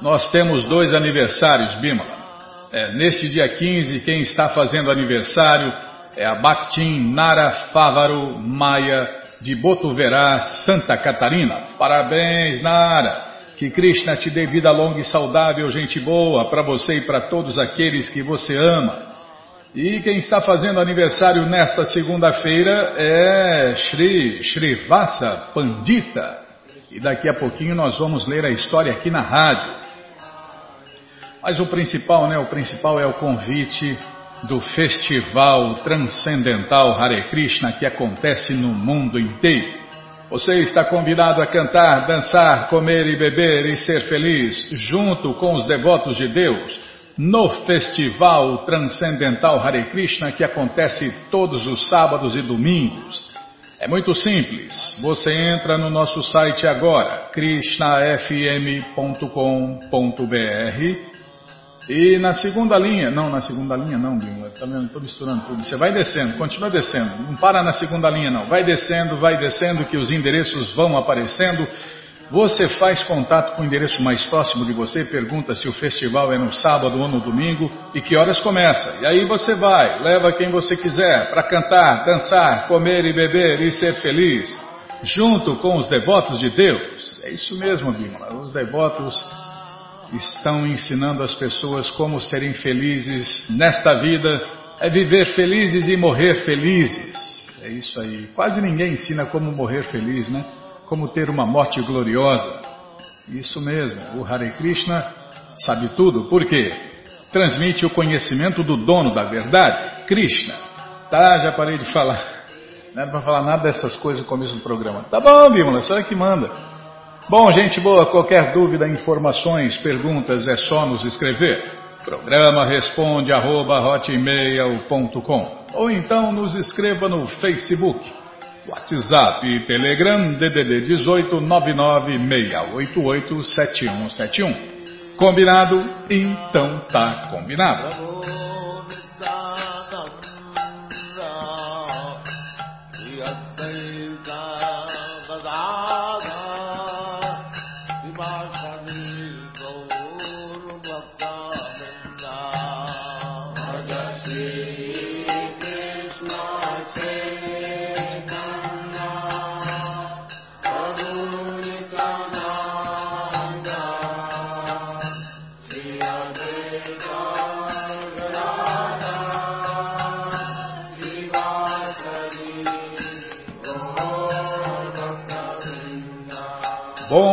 Nós temos dois aniversários, Bimala. É, neste dia 15, quem está fazendo aniversário é a Bhaktin Nara Fávaro Maia de Botuverá, Santa Catarina. Parabéns, Nara! Que Krishna te dê vida longa e saudável, gente boa, para você e para todos aqueles que você ama. E quem está fazendo aniversário nesta segunda-feira é Shri Srivasa Pandita. E daqui a pouquinho nós vamos ler a história aqui na rádio. Mas o principal, né? O principal é o convite do Festival Transcendental Hare Krishna que acontece no mundo inteiro. Você está convidado a cantar, dançar, comer e beber e ser feliz junto com os devotos de Deus no Festival Transcendental Hare Krishna que acontece todos os sábados e domingos. É muito simples. Você entra no nosso site agora, krishnafm.com.br e na segunda linha, não, na segunda linha não, vendo? Estou misturando tudo. Você vai descendo, continua descendo, não para na segunda linha não. Vai descendo, vai descendo, que os endereços vão aparecendo. Você faz contato com o endereço mais próximo de você, pergunta se o festival é no sábado ou no domingo e que horas começa. E aí você vai, leva quem você quiser para cantar, dançar, comer e beber e ser feliz, junto com os devotos de Deus. É isso mesmo, Bímola. Os devotos estão ensinando as pessoas como serem felizes nesta vida, é viver felizes e morrer felizes. É isso aí. Quase ninguém ensina como morrer feliz, né? Como ter uma morte gloriosa. Isso mesmo. O Hare Krishna sabe tudo. Por quê? Transmite o conhecimento do dono da verdade, Krishna. Tá, já parei de falar. Não era para falar nada dessas coisas no começo do programa. Tá bom, Bímola, a senhora que manda. Bom, gente boa, qualquer dúvida, informações, perguntas, é só nos escrever. Programa responde arroba, ou então nos escreva no Facebook, WhatsApp e Telegram DDD 18 99688 7171. Combinado? Então tá combinado.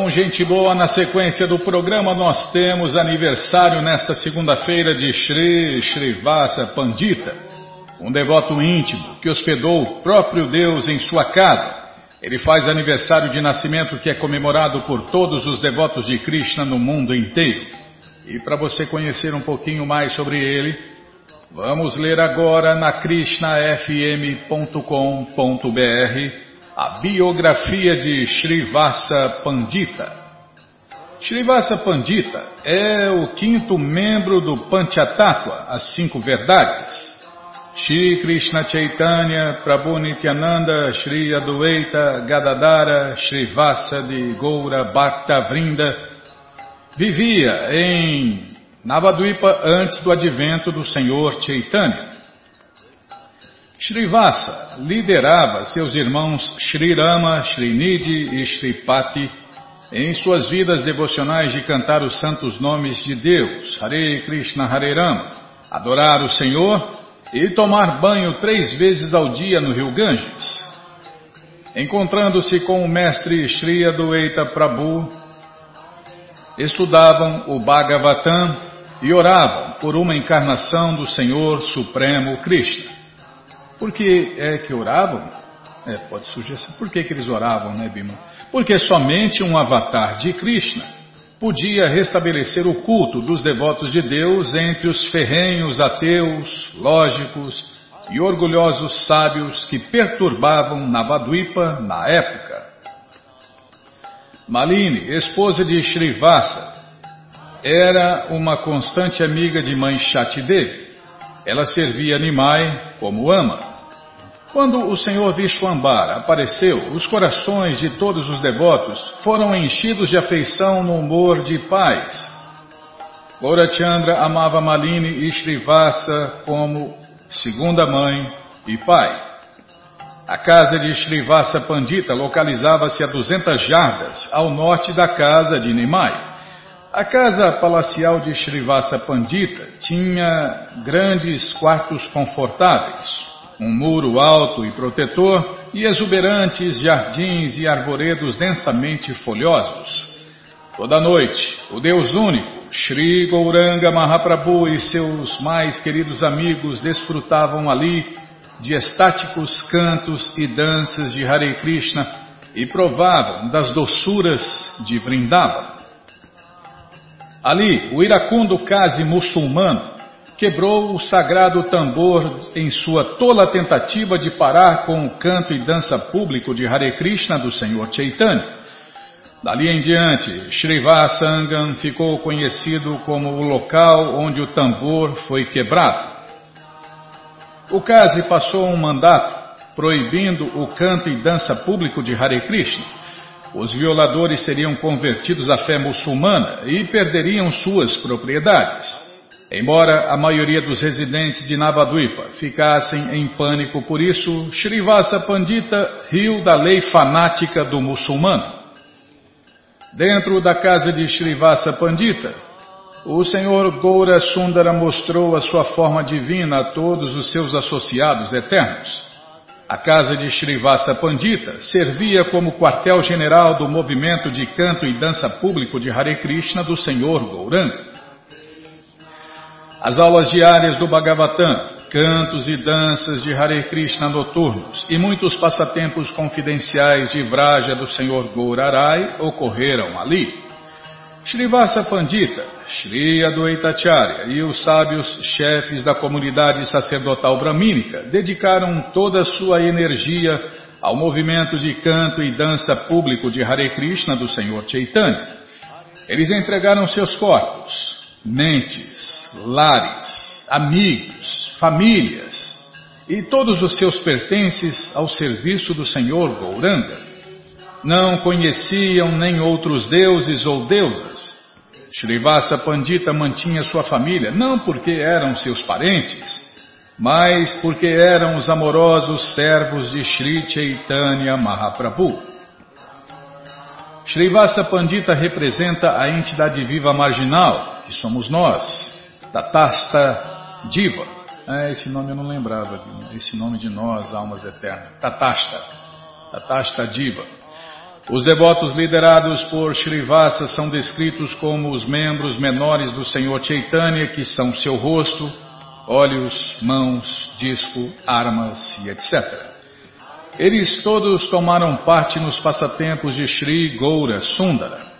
Gente boa, na sequência do programa nós temos aniversário nesta segunda-feira de Shri Srivasa Pandita, um devoto íntimo que hospedou o próprio Deus em sua casa. Ele faz aniversário de nascimento que é comemorado por todos os devotos de Krishna no mundo inteiro. E para você conhecer um pouquinho mais sobre ele, vamos ler agora na krishnafm.com.br a biografia de Srivasa Pandita. Srivasa Pandita é o quinto membro do Panchatattva, as cinco verdades. Shri Krishna Chaitanya, Prabhu Nityananda, Shri Adueita, Gadadara, Srivasa de Goura Bhakta Vrinda, vivia em Navadvipa antes do advento do Senhor Chaitanya. Srivasa liderava seus irmãos Sri Rama, Srinidhi e Sripati em suas vidas devocionais de cantar os santos nomes de Deus, Hare Krishna Hare Rama, adorar o Senhor e tomar banho três vezes ao dia no rio Ganges. Encontrando-se com o mestre Sri Adwaita Prabhu, estudavam o Bhagavatam e oravam por uma encarnação do Senhor Supremo Krishna. Por que é que oravam? É, pode surgir assim. Por que, que eles oravam, né, Bima? Porque somente um avatar de Krishna podia restabelecer o culto dos devotos de Deus entre os ferrenhos ateus, lógicos e orgulhosos sábios que perturbavam Navadvipa na época. Malini, esposa de Srivasa, era uma constante amiga de mãe Chatidevi. Ela servia Nimai como ama. Quando o Senhor Vishwambar apareceu, os corações de todos os devotos foram enchidos de afeição no humor de paz. Gaurachandra amava Malini e Srivasa como segunda mãe e pai. A casa de Srivasa Pandita localizava-se a 200 jardas ao norte da casa de Nimai. A casa palacial de Srivasa Pandita tinha grandes quartos confortáveis, um muro alto e protetor e exuberantes jardins e arvoredos densamente folhosos. Toda noite, o Deus único, Sri Gauranga Mahaprabhu e seus mais queridos amigos desfrutavam ali de estáticos cantos e danças de Hare Krishna e provavam das doçuras de Vrindavan. Ali, o iracundo case muçulmano quebrou o sagrado tambor em sua tola tentativa de parar com o canto e dança público de Hare Krishna do Senhor Chaitanya. Dali em diante, Srivasangam ficou conhecido como o local onde o tambor foi quebrado. O Kazi passou um mandato proibindo o canto e dança público de Hare Krishna. Os violadores seriam convertidos à fé muçulmana e perderiam suas propriedades. Embora a maioria dos residentes de Navadvipa ficassem em pânico por isso, Srivasa Pandita riu da lei fanática do muçulmano. Dentro da casa de Srivasa Pandita, o Senhor Goura Sundara mostrou a sua forma divina a todos os seus associados eternos. A casa de Srivasa Pandita servia como quartel-general do movimento de canto e dança público de Hare Krishna do Senhor Gouranga. As aulas diárias do Bhagavatam, cantos e danças de Hare Krishna noturnos e muitos passatempos confidenciais de Vraja do Senhor Gourarai ocorreram ali. Srivasa Pandita, Shri Adwaitacharya e os sábios chefes da comunidade sacerdotal bramínica dedicaram toda a sua energia ao movimento de canto e dança público de Hare Krishna do Senhor Chaitanya. Eles entregaram seus corpos, mentes, lares, amigos, famílias e todos os seus pertences ao serviço do Senhor Gouranga não conheciam nem outros deuses ou deusas. Srivasa Pandita mantinha sua família não porque eram seus parentes, mas porque eram os amorosos servos de Sri Chaitanya Mahaprabhu. Srivasa Pandita representa a entidade viva marginal, que somos nós, Tatasta Diva. É, esse nome eu não lembrava, esse nome de nós, almas eternas. Tatasta, Tatasta Diva. Os devotos liderados por Srivasa são descritos como os membros menores do Senhor Chaitanya, que são seu rosto, olhos, mãos, disco, armas e etc. Eles todos tomaram parte nos passatempos de Sri Goura Sundara.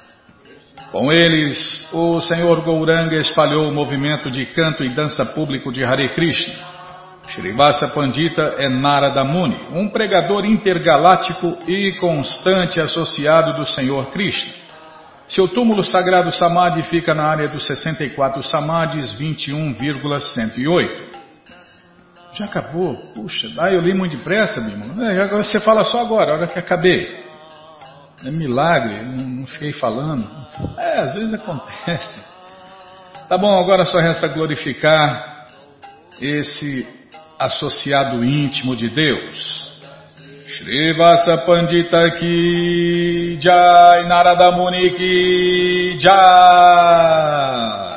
Com eles, o Senhor Gouranga espalhou o movimento de canto e dança público de Hare Krishna Srivasa Pandita é Narada Muni, um pregador intergaláctico e constante associado do Senhor Krishna. Seu túmulo sagrado Samadhi fica na área dos 64 Samadhis 21,108. Já acabou? Puxa, ah, eu li muito depressa, Bima. É, agora você fala só agora, a hora que acabei. É milagre, não, fiquei falando. É, às vezes acontece. Tá bom, agora só resta glorificar esse associado íntimo de Deus. Srivasa Pandita ki Jai, Narada Muni ki Jai.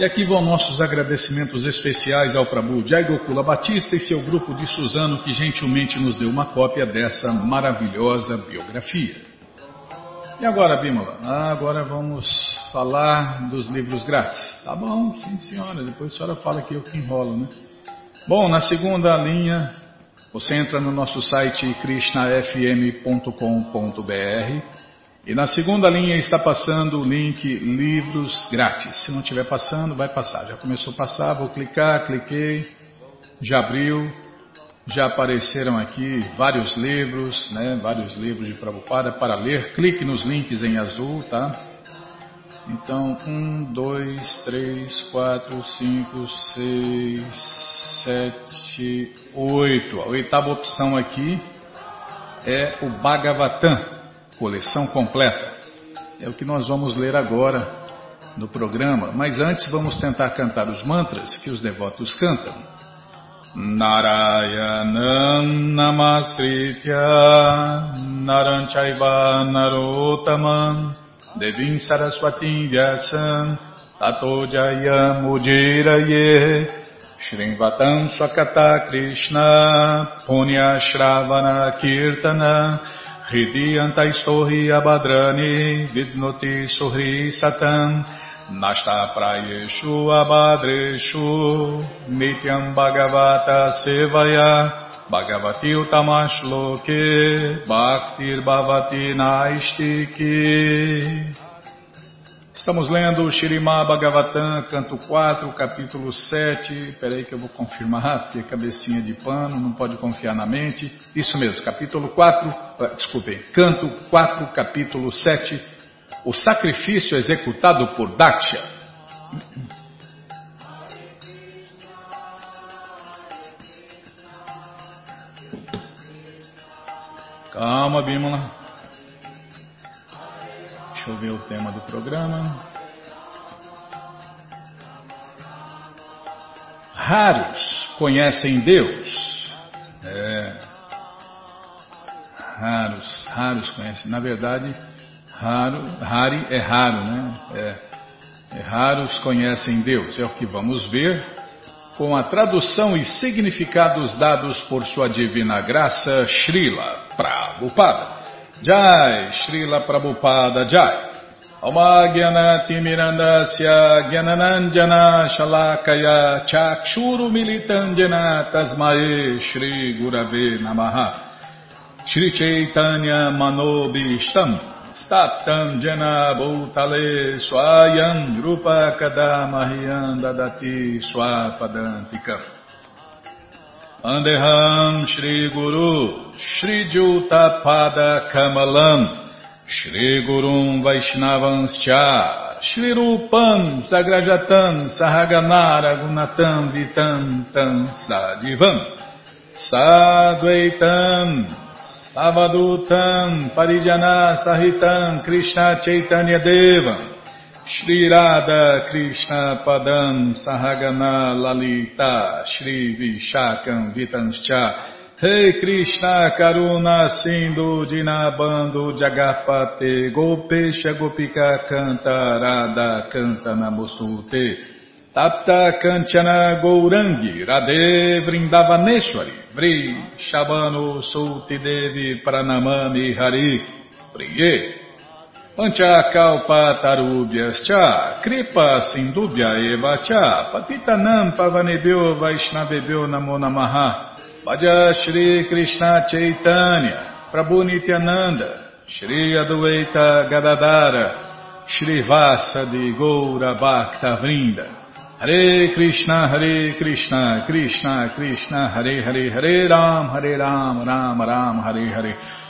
E aqui vão nossos agradecimentos especiais ao Prabhu Jai Gokula Batista e seu grupo de Suzano que gentilmente nos deu uma cópia dessa maravilhosa biografia. E agora, Bímola? Agora vamos falar dos livros grátis. Tá bom, sim senhora, depois a senhora fala que eu que enrolo, né? Bom, na segunda linha, você entra no nosso site krishnafm.com.br e na segunda linha está passando o link livros grátis. Se não estiver passando, vai passar. Já começou a passar, vou clicar, cliquei, já abriu. Já apareceram aqui vários livros, né, vários livros de Prabhupada para ler. Clique nos links em azul, tá? Então, um, dois, três, quatro, cinco, seis, sete, oito. A oitava opção aqui é o Bhagavatam, coleção completa. É o que nós vamos ler agora no programa, mas antes vamos tentar cantar os mantras que os devotos cantam. Narayanam Namaskritya Naranchaiva Narotamam Devim Saraswati Vyasam Tato Shrivatam Swakata Krishna Punya Shravana Kirtana Hridiyantaistohi Abhadrani Vidnoti Suhri Satam Nasta Prayeshu Abhadreshu Nityam Bhagavata Sevaya. Bhagavati Utamashloke Bhaktir Bhavati Naistiki Estamos lendo o Bhagavatam, canto 4, capítulo 7. Peraí que eu vou confirmar, porque é cabecinha de pano, não pode confiar na mente. Isso mesmo, capítulo 4, ah, desculpe, canto 4, capítulo 7 o sacrifício executado por Daksha. Calma, Bímola. Deixa eu ver o tema do programa. Raros conhecem Deus. É. Raros, raros conhecem. Na verdade, Raro, rari é raro, né? É, é, raros conhecem Deus, é o que vamos ver com a tradução e significados dados por sua divina graça, Srila Prabhupada. Jai, Srila Prabhupada Jai. Timirandasya Gyananandjana Shalakaya Chakshuru Militandjana Tasmae Shri Gurave Namaha Shri Chaitanya Manobishtam Statam Jana Bhutale Swayam Rupa Kadamahyam Dadati Swapadantika Andeham Shri Guru Shri Juta Pada Kamalam Shri Gurum Vaishnavanscha Shri Rupam Sagrajatam Sahaganara Gunatam Vitam Tam Sadivam Sadvaitam Savadutam Parijana Sahitam Krishna Chaitanya Deva Shri Radha Krishna Padam Sahagana Lalita Shri Vishakam Vitanscha. Rei Krishna Karuna Sindhu Dinabando Jagapate Gopesha Gopika Canta Radha Canta Namostute Tapta Kanchana Gourangi Radhe Vrindavaneshwari Vri Shabano Sulti Devi Pranamami Hari Priye Panchakalpa Tarubhyas Cha Kripa Sindubhya Eva Cha Patitanam Pavanebhyo Vaishnavebhyo Namo Namaha Bhaja Shri Krishna Chaitanya Prabhu Nityananda Shri Adueita Gadadara Shri Vasa de Goura Bhakta Vrinda Hare Krishna, Hare Krishna, Krishna Krishna, Hare Hare, Hare Ram, Hare Ram, Ram Ram, Hare Hare. Hare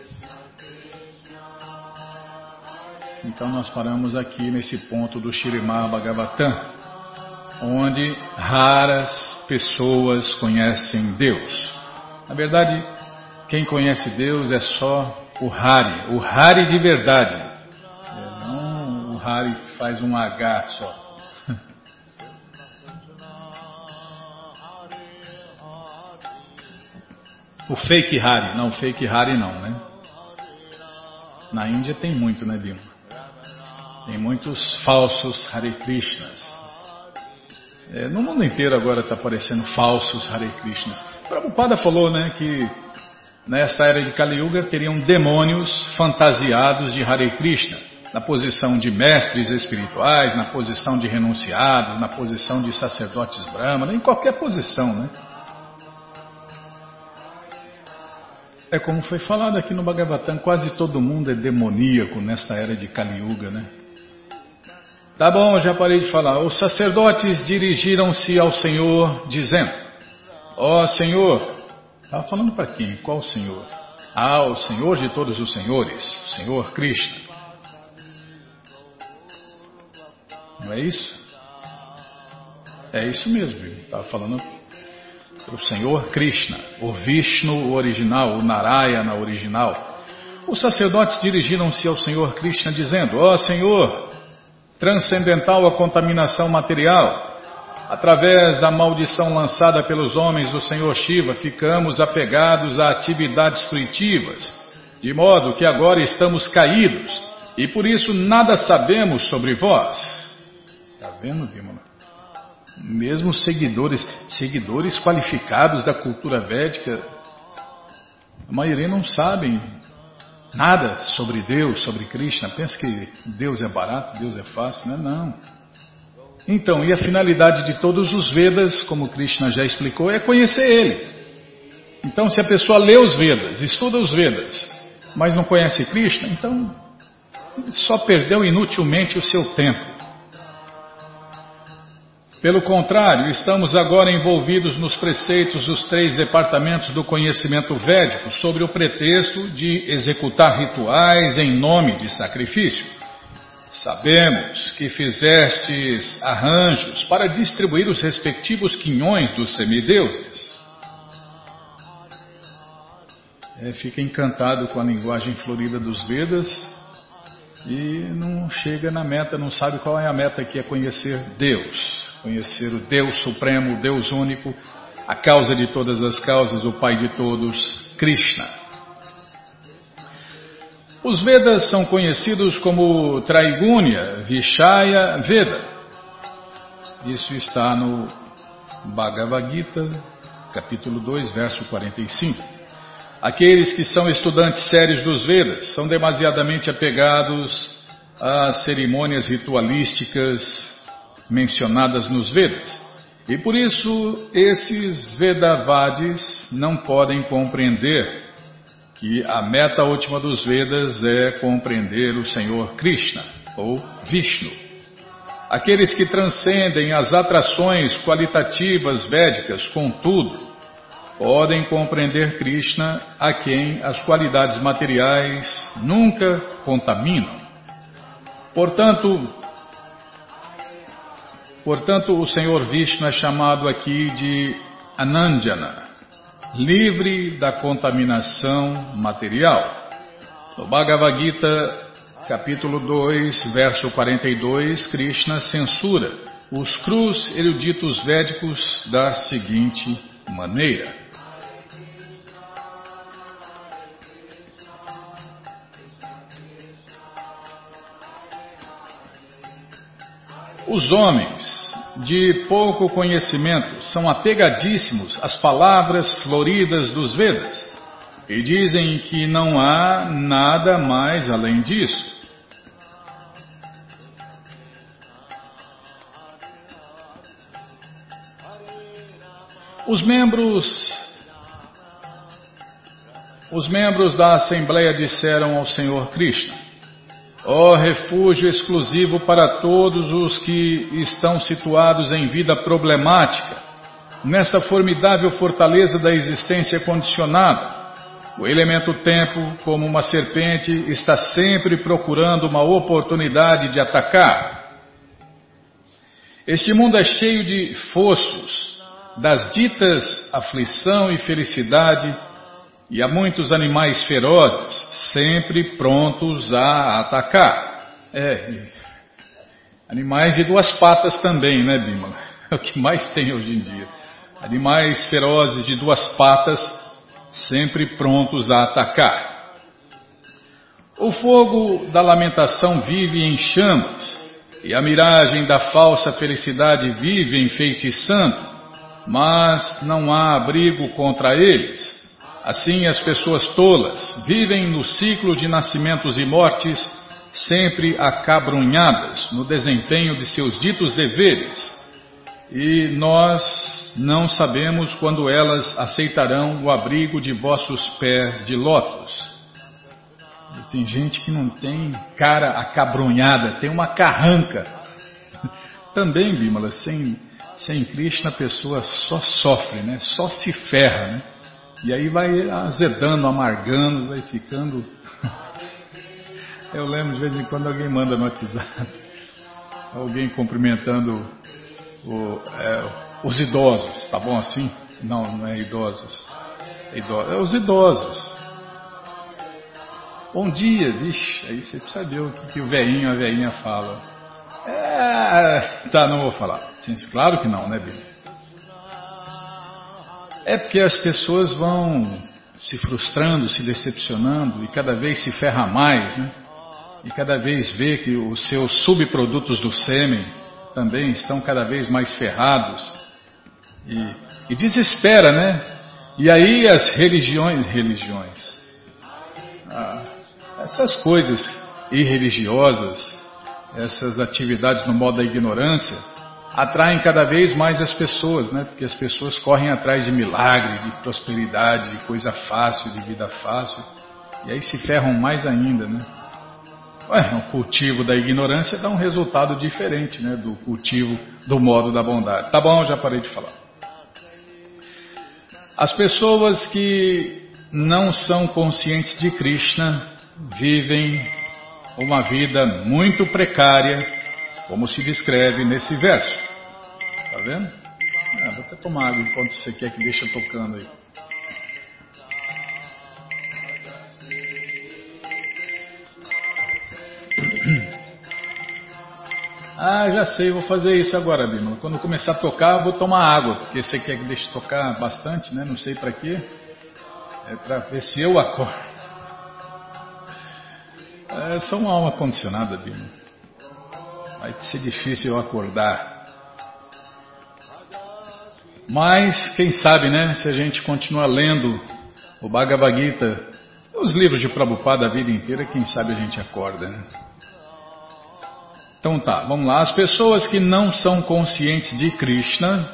Então nós paramos aqui nesse ponto do Shirimá Bhagavatam, onde raras pessoas conhecem Deus. Na verdade, quem conhece Deus é só o Hari, o Hari de verdade. É, não o Hari que faz um H só. O fake Hari, não, o fake Hari não, né? Na Índia tem muito, né, Bima? Tem muitos falsos Hare Krishnas. É, no mundo inteiro agora está aparecendo falsos Hare Krishnas. Prabhupada falou, né, que nesta era de Kali Yuga teriam demônios fantasiados de Hare Krishna, na posição de mestres espirituais, na posição de renunciados, na posição de sacerdotes brahmanas, em qualquer posição, né? É como foi falado aqui no Bhagavatam, quase todo mundo é demoníaco nesta era de Kali Yuga, né? Tá bom, já parei de falar. Os sacerdotes dirigiram-se ao Senhor, dizendo: Ó oh, Senhor, estava falando para quem? Qual Senhor? Ah, o Senhor de todos os senhores, o Senhor Krishna. Não é isso? É isso mesmo, estava falando o Senhor Krishna, o Vishnu original, o Narayana original. Os sacerdotes dirigiram-se ao Senhor Krishna dizendo: Ó oh, Senhor, transcendental a contaminação material, através da maldição lançada pelos homens do Senhor Shiva, ficamos apegados a atividades fruitivas, de modo que agora estamos caídos e por isso nada sabemos sobre vós. Está vendo, Bimala? mesmo seguidores, seguidores qualificados da cultura védica, a maioria não sabem nada sobre Deus, sobre Krishna. Pensa que Deus é barato, Deus é fácil, não é não. Então, e a finalidade de todos os Vedas, como Krishna já explicou, é conhecer Ele. Então, se a pessoa lê os Vedas, estuda os Vedas, mas não conhece Krishna, então só perdeu inutilmente o seu tempo. Pelo contrário, estamos agora envolvidos nos preceitos dos três departamentos do conhecimento védico sobre o pretexto de executar rituais em nome de sacrifício. Sabemos que fizestes arranjos para distribuir os respectivos quinhões dos semideuses. É, fica encantado com a linguagem florida dos Vedas e não chega na meta, não sabe qual é a meta que é conhecer Deus conhecer o Deus Supremo, o Deus Único, a causa de todas as causas, o Pai de todos, Krishna. Os Vedas são conhecidos como Traigunya Vishaya Veda. Isso está no Bhagavad Gita, capítulo 2, verso 45. Aqueles que são estudantes sérios dos Vedas são demasiadamente apegados às cerimônias ritualísticas mencionadas nos Vedas. E por isso esses Vedavadis não podem compreender que a meta última dos Vedas é compreender o Senhor Krishna, ou Vishnu. Aqueles que transcendem as atrações qualitativas védicas, contudo, podem compreender Krishna a quem as qualidades materiais nunca contaminam. Portanto, Portanto, o Senhor Vishnu é chamado aqui de Anandjana, livre da contaminação material. No Bhagavad Gita, capítulo 2, verso 42, Krishna censura os crus eruditos védicos da seguinte maneira. Os homens de pouco conhecimento são apegadíssimos às palavras floridas dos Vedas e dizem que não há nada mais além disso. Os membros os membros da Assembleia disseram ao Senhor Krishna: Ó oh, refúgio exclusivo para todos os que estão situados em vida problemática, nesta formidável fortaleza da existência condicionada. O elemento tempo, como uma serpente, está sempre procurando uma oportunidade de atacar. Este mundo é cheio de fossos, das ditas aflição e felicidade, e há muitos animais ferozes, sempre prontos a atacar. É, animais de duas patas também, né, Bima? É o que mais tem hoje em dia. Animais ferozes de duas patas, sempre prontos a atacar. O fogo da lamentação vive em chamas, e a miragem da falsa felicidade vive enfeitiçando, mas não há abrigo contra eles Assim, as pessoas tolas vivem no ciclo de nascimentos e mortes, sempre acabrunhadas no desempenho de seus ditos deveres. E nós não sabemos quando elas aceitarão o abrigo de vossos pés de lótus. Tem gente que não tem cara acabrunhada, tem uma carranca. Também, Bimala, sem, sem Krishna a pessoa só sofre, né? só se ferra. Né? E aí vai azedando, amargando, vai ficando. Eu lembro de vez em quando alguém manda no WhatsApp, alguém cumprimentando o, é, os idosos, tá bom assim? Não, não é idosos. É, idosos, é os idosos. Bom dia, vixe, aí você precisa ver o que, que o velhinho a velhinha fala. É, tá, não vou falar. Sim, claro que não, né, Bíblia? É porque as pessoas vão se frustrando, se decepcionando e cada vez se ferra mais, né? E cada vez vê que os seus subprodutos do sêmen também estão cada vez mais ferrados e, e desespera, né? E aí as religiões, religiões, ah, essas coisas irreligiosas, essas atividades no modo da ignorância, atraem cada vez mais as pessoas, né? Porque as pessoas correm atrás de milagre, de prosperidade, de coisa fácil, de vida fácil, e aí se ferram mais ainda, né? Ué, o cultivo da ignorância dá um resultado diferente, né? Do cultivo do modo da bondade. Tá bom, já parei de falar. As pessoas que não são conscientes de Krishna vivem uma vida muito precária como se descreve nesse verso. Tá vendo? Ah, vou até tomar água enquanto você quer que deixe tocando aí. Ah, já sei, vou fazer isso agora, Bima. Quando começar a tocar, vou tomar água, porque você quer que deixe tocar bastante, né? Não sei para quê. É para ver se eu acordo. É só uma alma condicionada, Bima. Vai ser difícil eu acordar. Mas, quem sabe, né? Se a gente continuar lendo o Bhagavad Gita, os livros de Prabhupada a vida inteira, quem sabe a gente acorda, né? Então tá, vamos lá. As pessoas que não são conscientes de Krishna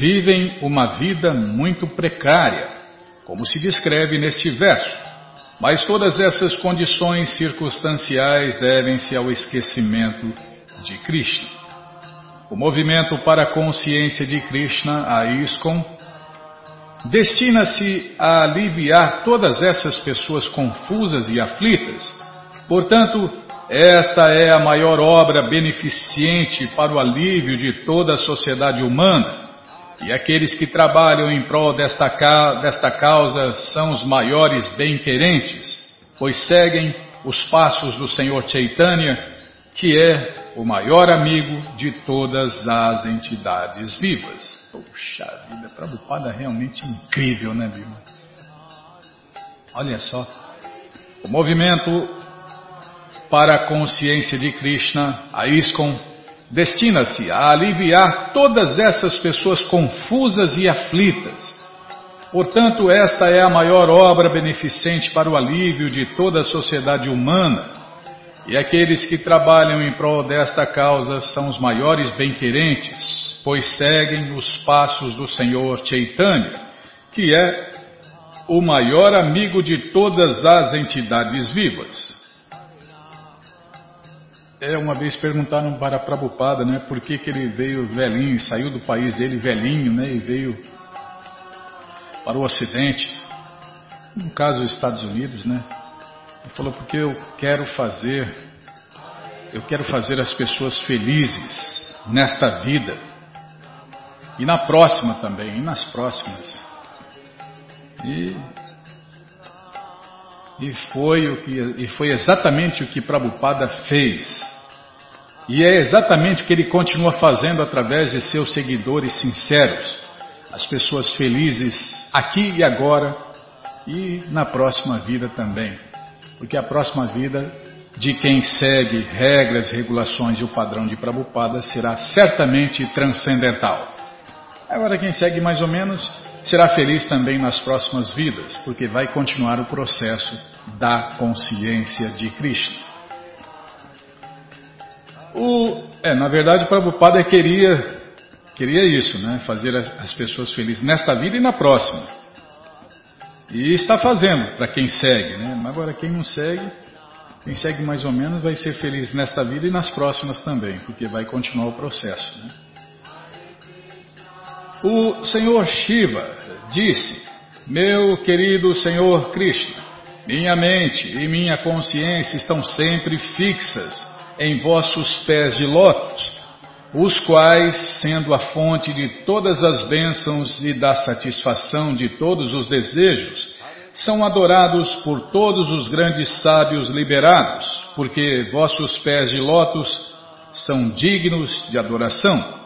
vivem uma vida muito precária, como se descreve neste verso. Mas todas essas condições circunstanciais devem-se ao esquecimento de Krishna. O movimento para a consciência de Krishna, a ISKCON, destina-se a aliviar todas essas pessoas confusas e aflitas. Portanto, esta é a maior obra beneficente para o alívio de toda a sociedade humana e aqueles que trabalham em prol desta, desta causa são os maiores bem-querentes, pois seguem os passos do Senhor Chaitanya, que é o maior amigo de todas as entidades vivas. Puxa vida, Prabhupada é realmente incrível, né, Bima? Olha só. O movimento para a consciência de Krishna, a ISKCON, destina-se a aliviar todas essas pessoas confusas e aflitas. Portanto, esta é a maior obra beneficente para o alívio de toda a sociedade humana. E aqueles que trabalham em prol desta causa são os maiores bem-querentes, pois seguem os passos do Senhor Chaitanya, que é o maior amigo de todas as entidades vivas. É, uma vez perguntaram para Prabhupada, né, por que, que ele veio velhinho, saiu do país dele velhinho, né, e veio para o Ocidente, no caso dos Estados Unidos, né, ele falou porque eu quero fazer, eu quero fazer as pessoas felizes nesta vida e na próxima também, e nas próximas. E e foi, o que, e foi exatamente o que Prabhupada fez. E é exatamente o que ele continua fazendo através de seus seguidores sinceros, as pessoas felizes aqui e agora e na próxima vida também. Porque a próxima vida de quem segue regras, regulações e o padrão de Prabhupada será certamente transcendental. Agora, quem segue mais ou menos será feliz também nas próximas vidas, porque vai continuar o processo da consciência de Krishna. O, é, na verdade, Prabhupada queria queria isso, né? Fazer as pessoas felizes nesta vida e na próxima. E está fazendo para quem segue, né? Agora quem não segue, quem segue mais ou menos vai ser feliz nesta vida e nas próximas também, porque vai continuar o processo. Né? O Senhor Shiva disse: Meu querido Senhor Krishna, minha mente e minha consciência estão sempre fixas em vossos pés de lótus, os quais, sendo a fonte de todas as bênçãos e da satisfação de todos os desejos, são adorados por todos os grandes sábios liberados, porque vossos pés de lótus são dignos de adoração.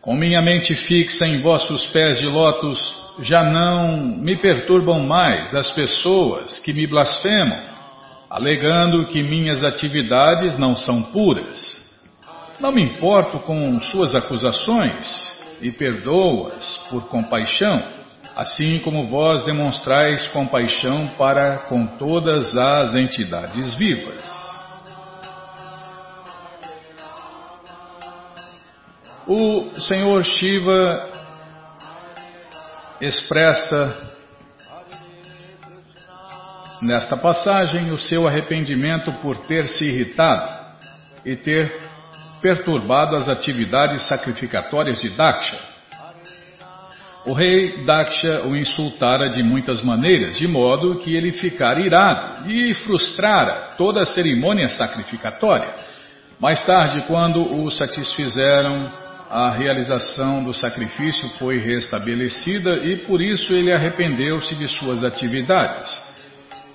Com minha mente fixa em vossos pés de lótus, já não me perturbam mais as pessoas que me blasfemam, alegando que minhas atividades não são puras. Não me importo com suas acusações e perdoo-as por compaixão assim como vós demonstrais compaixão para com todas as entidades vivas. O Senhor Shiva expressa nesta passagem o seu arrependimento por ter se irritado e ter perturbado as atividades sacrificatórias de Daksha o rei Daksha o insultara de muitas maneiras, de modo que ele ficara irado e frustrara toda a cerimônia sacrificatória. Mais tarde, quando o satisfizeram, a realização do sacrifício foi restabelecida e por isso ele arrependeu-se de suas atividades.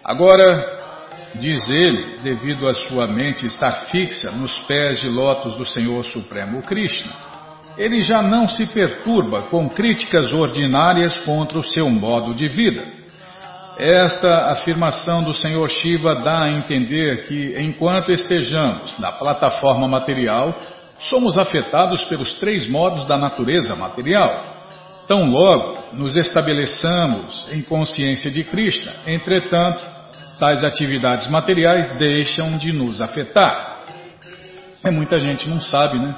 Agora, diz ele, devido a sua mente estar fixa nos pés de lótus do Senhor Supremo Krishna, ele já não se perturba com críticas ordinárias contra o seu modo de vida. Esta afirmação do Senhor Shiva dá a entender que, enquanto estejamos na plataforma material, somos afetados pelos três modos da natureza material. Tão logo nos estabeleçamos em consciência de Krishna, entretanto, tais atividades materiais deixam de nos afetar. É muita gente não sabe, né?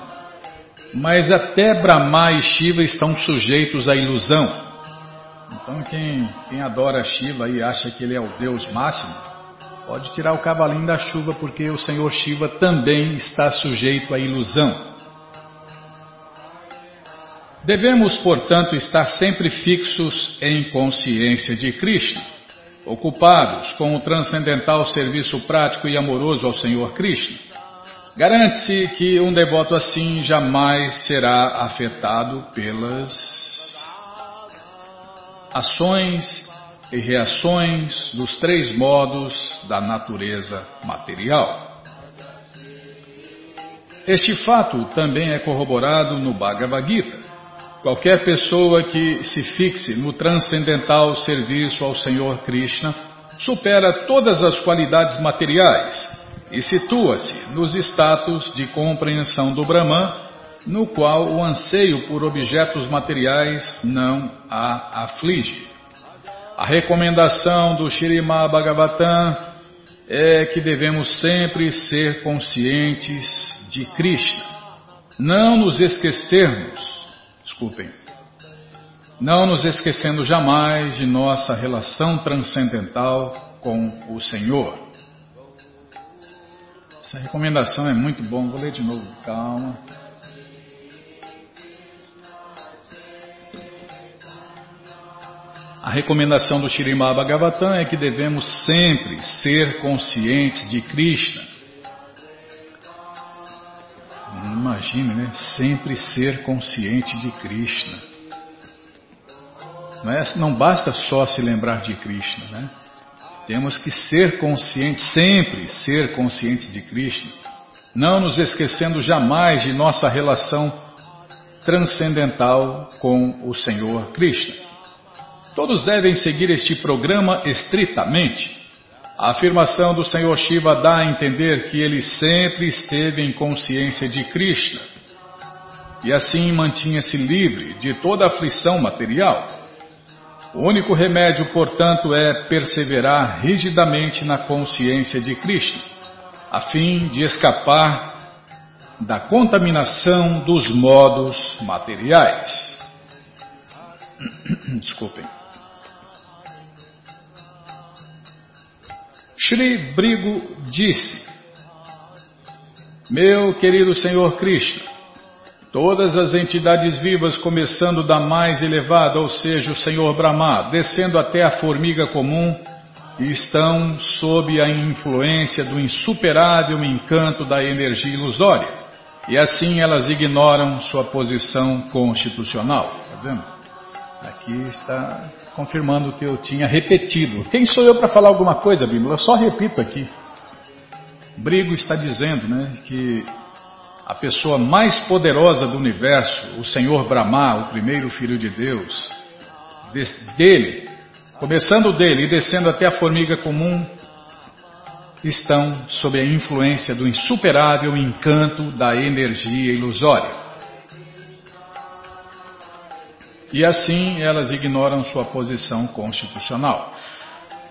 Mas até Brahma e Shiva estão sujeitos à ilusão. Então quem, quem adora Shiva e acha que ele é o Deus máximo, pode tirar o cavalinho da chuva porque o Senhor Shiva também está sujeito à ilusão. Devemos, portanto, estar sempre fixos em consciência de Krishna, ocupados com o transcendental serviço prático e amoroso ao Senhor Krishna Garante-se que um devoto assim jamais será afetado pelas ações e reações dos três modos da natureza material. Este fato também é corroborado no Bhagavad Gita. Qualquer pessoa que se fixe no transcendental serviço ao Senhor Krishna supera todas as qualidades materiais e situa-se nos status de compreensão do Brahman, no qual o anseio por objetos materiais não a aflige. A recomendação do Shirimá Bhagavatam é que devemos sempre ser conscientes de Krishna. Não nos esquecermos, desculpem, não nos esquecendo jamais de nossa relação transcendental com o Senhor. Essa recomendação é muito bom. Vou ler de novo. Calma. A recomendação do Shirimá Bhagavatam é que devemos sempre ser conscientes de Krishna. Imagine, né? Sempre ser consciente de Krishna. Não, é, não basta só se lembrar de Krishna, né? Temos que ser conscientes, sempre ser conscientes de Krishna, não nos esquecendo jamais de nossa relação transcendental com o Senhor Krishna. Todos devem seguir este programa estritamente. A afirmação do Senhor Shiva dá a entender que ele sempre esteve em consciência de Krishna e assim mantinha-se livre de toda aflição material. O único remédio, portanto, é perseverar rigidamente na consciência de Krishna, a fim de escapar da contaminação dos modos materiais. Desculpem. Shri Brigo disse: Meu querido Senhor Krishna, todas as entidades vivas, começando da mais elevada, ou seja, o Senhor Brahma, descendo até a formiga comum, estão sob a influência do insuperável encanto da energia ilusória. E assim elas ignoram sua posição constitucional. Está vendo? Aqui está confirmando o que eu tinha repetido. Quem sou eu para falar alguma coisa, Bíblia? Eu só repito aqui. Brigo está dizendo né, que a pessoa mais poderosa do universo, o Senhor Brahma, o primeiro filho de Deus, dele, começando dele e descendo até a formiga comum, estão sob a influência do insuperável encanto da energia ilusória. E assim elas ignoram sua posição constitucional.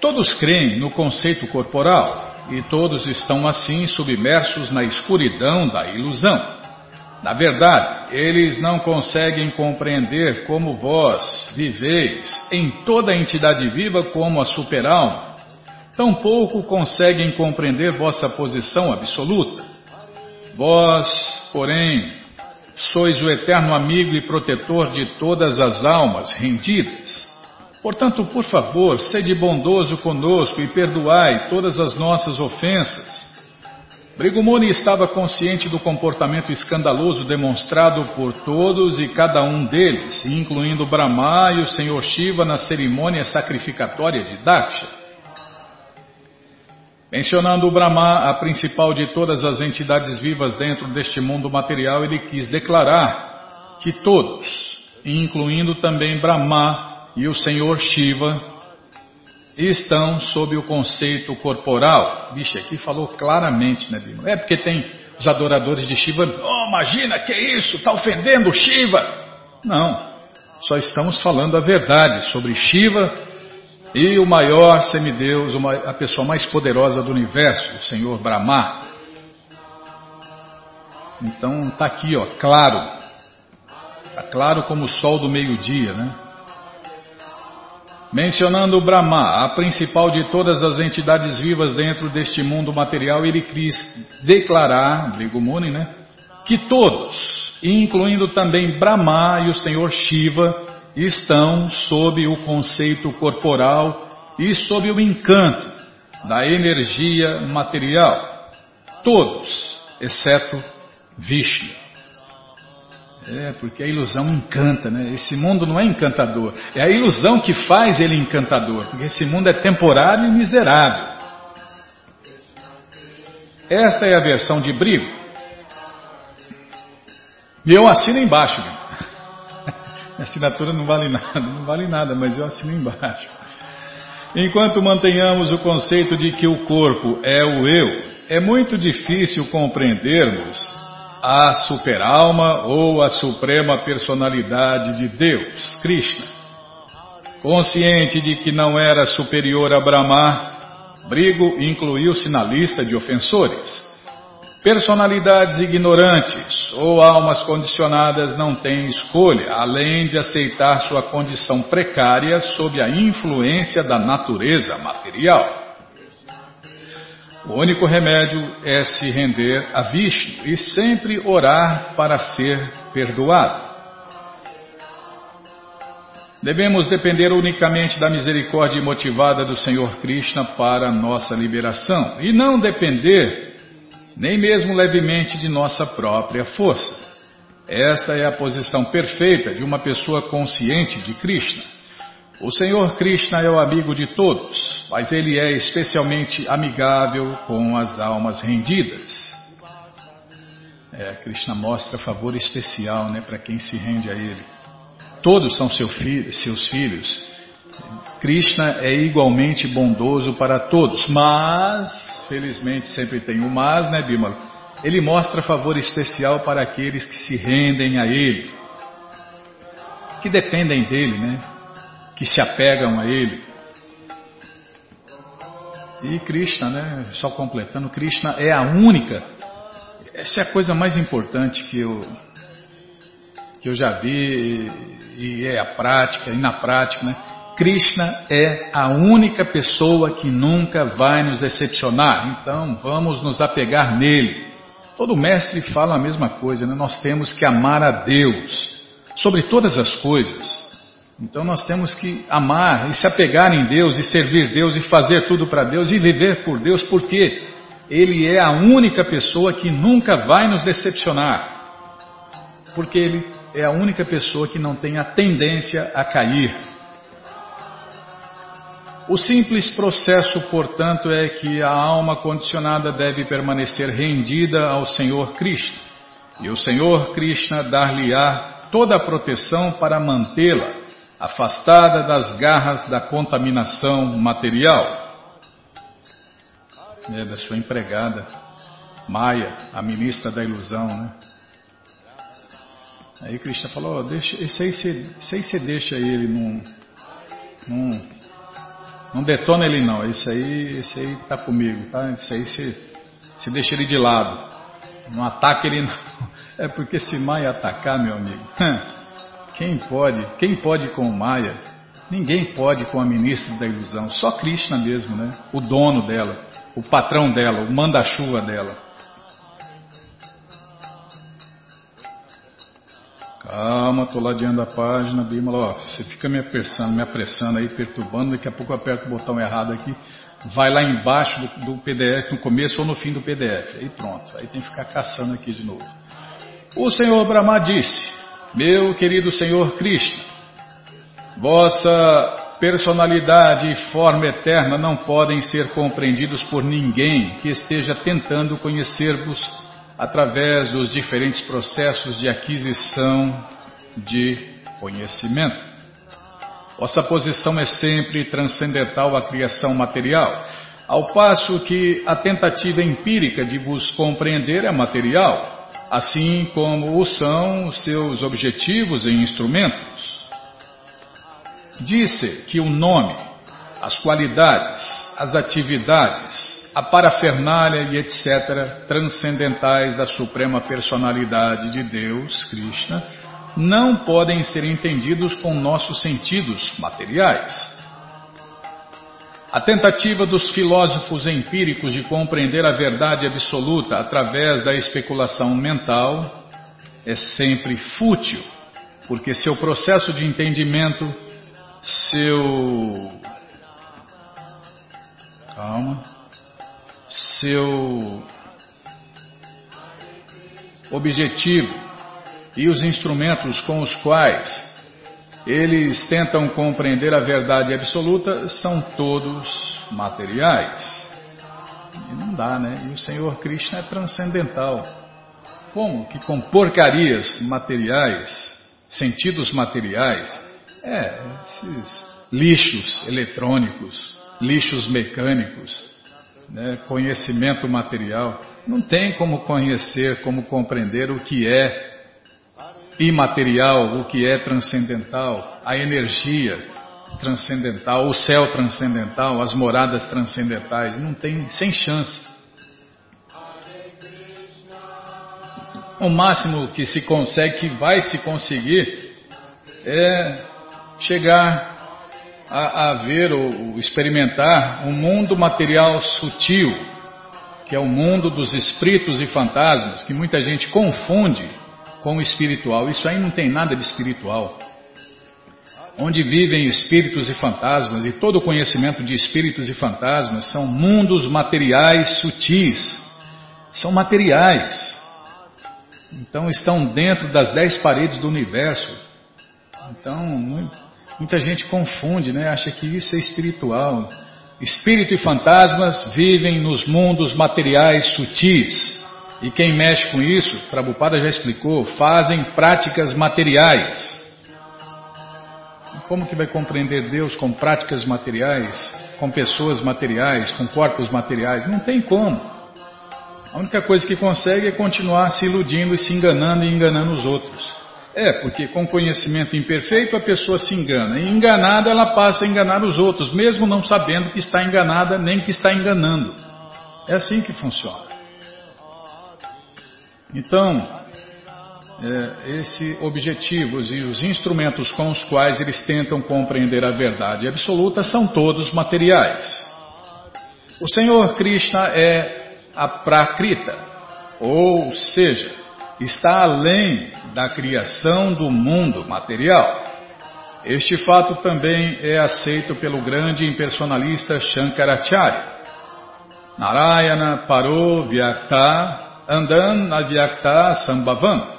Todos creem no conceito corporal e todos estão assim submersos na escuridão da ilusão. Na verdade, eles não conseguem compreender como vós viveis em toda a entidade viva como a superalma. Tampouco conseguem compreender vossa posição absoluta. Vós, porém, sois o eterno amigo e protetor de todas as almas rendidas. Portanto, por favor, sede bondoso conosco e perdoai todas as nossas ofensas. Brigumoni estava consciente do comportamento escandaloso demonstrado por todos e cada um deles, incluindo Brahma e o Senhor Shiva na cerimônia sacrificatória de Daksha. Mencionando o Brahma, a principal de todas as entidades vivas dentro deste mundo material, ele quis declarar que todos, incluindo também Brahma e o Senhor Shiva, estão sob o conceito corporal. Vixe, aqui falou claramente, né, Bima? É porque tem os adoradores de Shiva, oh, imagina, que isso, está ofendendo Shiva. Não, só estamos falando a verdade sobre Shiva e o maior semideus, a pessoa mais poderosa do universo, o Senhor Brahma. Então está aqui, ó, claro. Está claro como o sol do meio-dia, né? Mencionando o Brahma, a principal de todas as entidades vivas dentro deste mundo material, ele quis declarar, Brigumuni, né? Que todos, incluindo também Brahma e o Senhor Shiva, estão sob o conceito corporal e sob o encanto da energia material. Todos, exceto Vishnu. É, porque a ilusão encanta, né? Esse mundo não é encantador. É a ilusão que faz ele encantador, porque esse mundo é temporário e miserável. Esta é a versão de Brigo. E eu assino embaixo. Né? A assinatura não vale nada, não vale nada, mas eu assino embaixo. Enquanto mantenhamos o conceito de que o corpo é o eu, é muito difícil compreendermos a superalma ou a suprema personalidade de Deus, Krishna. Consciente de que não era superior a Brahma, Brigo incluiu-se na lista de ofensores. Personalidades ignorantes ou almas condicionadas não têm escolha, além de aceitar sua condição precária sob a influência da natureza material. O único remédio é se render a Vishnu e sempre orar para ser perdoado. Devemos depender unicamente da misericórdia motivada do Senhor Krishna para nossa liberação e não depender nem mesmo levemente de nossa própria força. Esta é a posição perfeita de uma pessoa consciente de Krishna. O Senhor Krishna é o amigo de todos, mas ele é especialmente amigável com as almas rendidas. É, Krishna mostra favor especial né, para quem se rende a ele. Todos são seu seus filhos. Krishna é igualmente bondoso para todos, mas felizmente sempre tem um mas, né, Bímola? Ele mostra favor especial para aqueles que se rendem a Ele, que dependem dele, né? Que se apegam a Ele. E Krishna, né? Só completando, Krishna é a única, essa é a coisa mais importante que eu, que eu já vi e é a prática, e na prática, né? Krishna é a única pessoa que nunca vai nos decepcionar, então vamos nos apegar nele. Todo mestre fala a mesma coisa, né? nós temos que amar a Deus sobre todas as coisas. Então nós temos que amar e se apegar em Deus e servir Deus e fazer tudo para Deus e viver por Deus, porque Ele é a única pessoa que nunca vai nos decepcionar. Porque Ele é a única pessoa que não tem a tendência a cair. O simples processo, portanto, é que a alma condicionada deve permanecer rendida ao Senhor Krishna. E o Senhor Krishna dar-lhe-á toda a proteção para mantê-la afastada das garras da contaminação material. É, da sua empregada, Maia, a ministra da ilusão, né? Aí Krishna falou, oh, deixa, esse aí você deixa ele, não, não, não detona ele não, esse aí, esse aí tá comigo, tá? Esse aí você deixa ele de lado, não ataca ele não. É porque se Maia atacar, meu amigo, quem pode? Quem pode com o Maia? Ninguém pode com a ministra da ilusão, só Krishna mesmo, né? O dono dela, o patrão dela, o manda-chuva dela. Calma, estou ladeando a página, Bímola, ó, você fica me apressando, me apressando aí, perturbando, daqui a pouco eu aperto o botão errado aqui, vai lá embaixo do, do PDF, no começo ou no fim do PDF, aí pronto, aí tem que ficar caçando aqui de novo. O Senhor Brahma disse, meu querido Senhor Krishna, vossa personalidade e forma eterna não podem ser compreendidos por ninguém que esteja tentando conhecer-vos através dos diferentes processos de aquisição de conhecimento. Vossa posição é sempre transcendental à criação material, ao passo que a tentativa empírica de vos compreender é material assim como o são seus objetivos e instrumentos. Disse que o nome, as qualidades, as atividades, a parafernália e etc., transcendentais da Suprema Personalidade de Deus, Krishna, não podem ser entendidos com nossos sentidos materiais. A tentativa dos filósofos empíricos de compreender a verdade absoluta através da especulação mental é sempre fútil, porque seu processo de entendimento, seu. Calma. Seu objetivo e os instrumentos com os quais eles tentam compreender a verdade absoluta, são todos materiais. E não dá, né? E o Senhor Krishna é transcendental. Como que com porcarias materiais, sentidos materiais, é, esses lixos eletrônicos, lixos mecânicos, né, conhecimento material, não tem como conhecer, como compreender o que é imaterial, o que é transcendental, a energia transcendental, o céu transcendental, as moradas transcendentais, não tem sem chance. O máximo que se consegue, que vai se conseguir, é chegar a, a ver ou experimentar um mundo material sutil, que é o mundo dos espíritos e fantasmas, que muita gente confunde com o espiritual. Isso aí não tem nada de espiritual. Onde vivem espíritos e fantasmas, e todo o conhecimento de espíritos e fantasmas são mundos materiais sutis. São materiais. Então estão dentro das dez paredes do universo. Então, muita gente confunde, né? acha que isso é espiritual. Espírito e fantasmas vivem nos mundos materiais sutis. E quem mexe com isso, Prabhupada já explicou, fazem práticas materiais. Como que vai compreender Deus com práticas materiais, com pessoas materiais, com corpos materiais? Não tem como. A única coisa que consegue é continuar se iludindo e se enganando e enganando os outros. É, porque com conhecimento imperfeito a pessoa se engana. E enganada ela passa a enganar os outros, mesmo não sabendo que está enganada nem que está enganando. É assim que funciona. Então, é, esse objetivos e os instrumentos com os quais eles tentam compreender a verdade absoluta são todos materiais. O Senhor Krishna é a Prakrita, ou seja, está além da criação do mundo material. Este fato também é aceito pelo grande impersonalista Shankaracharya. Narayana Paro Vyakta Andan Avyakta Sambhavam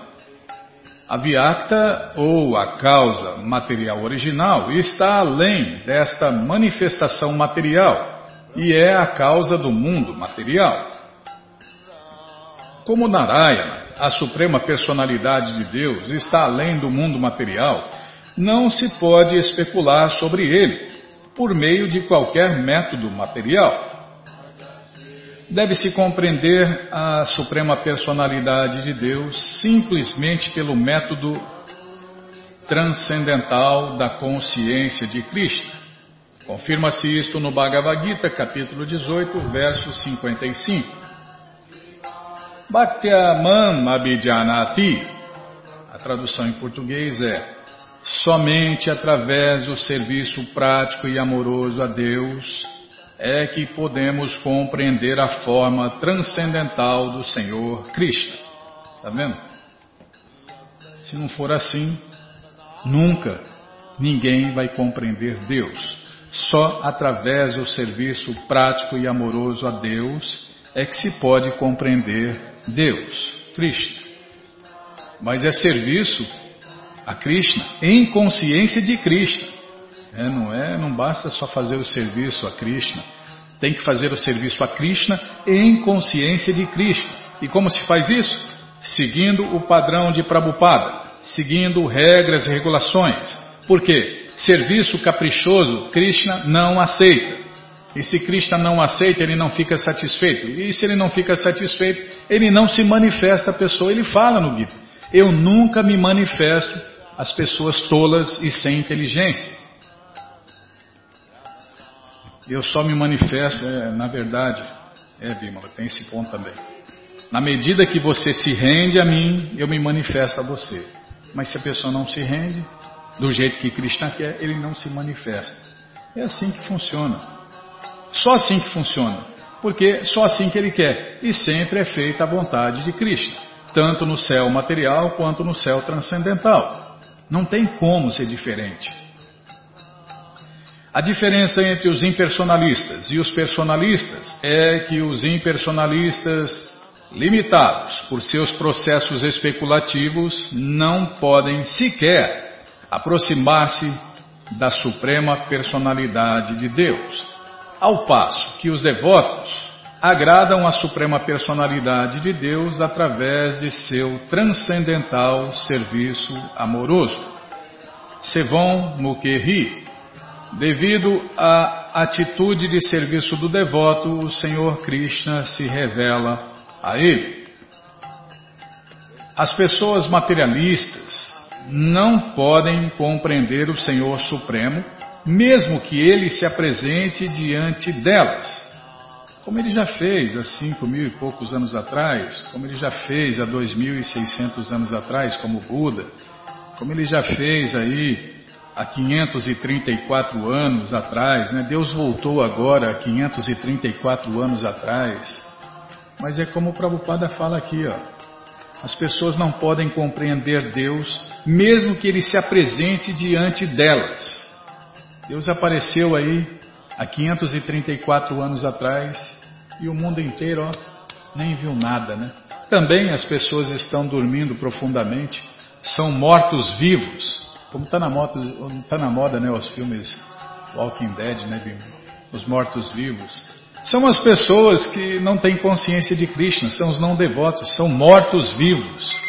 a Vyakta, ou a causa material original, está além desta manifestação material e é a causa do mundo material. Como Narayana, a suprema personalidade de Deus, está além do mundo material, não se pode especular sobre ele por meio de qualquer método material deve-se compreender a suprema personalidade de Deus simplesmente pelo método transcendental da consciência de Cristo. Confirma-se isto no Bhagavad Gita, capítulo 18, verso 55. Bhaktiaman Abhidjanati, a tradução em português é somente através do serviço prático e amoroso a Deus é que podemos compreender a forma transcendental do Senhor Cristo. Está vendo? Se não for assim, nunca ninguém vai compreender Deus. Só através do serviço prático e amoroso a Deus é que se pode compreender Deus, Cristo. Mas é serviço a Krishna em consciência de Cristo. É, não é, não basta só fazer o serviço a Krishna. Tem que fazer o serviço a Krishna em consciência de Krishna. E como se faz isso? Seguindo o padrão de Prabhupada, seguindo regras e regulações. Por quê? Serviço caprichoso, Krishna não aceita. E se Krishna não aceita, ele não fica satisfeito. E se ele não fica satisfeito, ele não se manifesta à pessoa. Ele fala no Gita: Eu nunca me manifesto às pessoas tolas e sem inteligência. Eu só me manifesto, é, na verdade, é, Bímola, tem esse ponto também. Na medida que você se rende a mim, eu me manifesto a você. Mas se a pessoa não se rende, do jeito que Krishna quer, ele não se manifesta. É assim que funciona. Só assim que funciona. Porque só assim que ele quer. E sempre é feita a vontade de Krishna. Tanto no céu material quanto no céu transcendental. Não tem como ser diferente. A diferença entre os impersonalistas e os personalistas é que os impersonalistas, limitados por seus processos especulativos, não podem sequer aproximar-se da suprema personalidade de Deus, ao passo que os devotos agradam a suprema personalidade de Deus através de seu transcendental serviço amoroso. Sevon Mukherjee Devido à atitude de serviço do devoto, o Senhor Krishna se revela a ele. As pessoas materialistas não podem compreender o Senhor Supremo, mesmo que ele se apresente diante delas. Como ele já fez há cinco mil e poucos anos atrás, como ele já fez há dois mil e seiscentos anos atrás, como Buda, como ele já fez aí há 534 anos atrás, né? Deus voltou agora há 534 anos atrás. Mas é como o Prabhupada fala aqui, ó. As pessoas não podem compreender Deus, mesmo que Ele se apresente diante delas. Deus apareceu aí há 534 anos atrás e o mundo inteiro, ó, nem viu nada, né? Também as pessoas estão dormindo profundamente, são mortos vivos como está na, tá na moda, né, os filmes Walking Dead, né, os mortos-vivos, são as pessoas que não têm consciência de Krishna, são os não devotos, são mortos-vivos.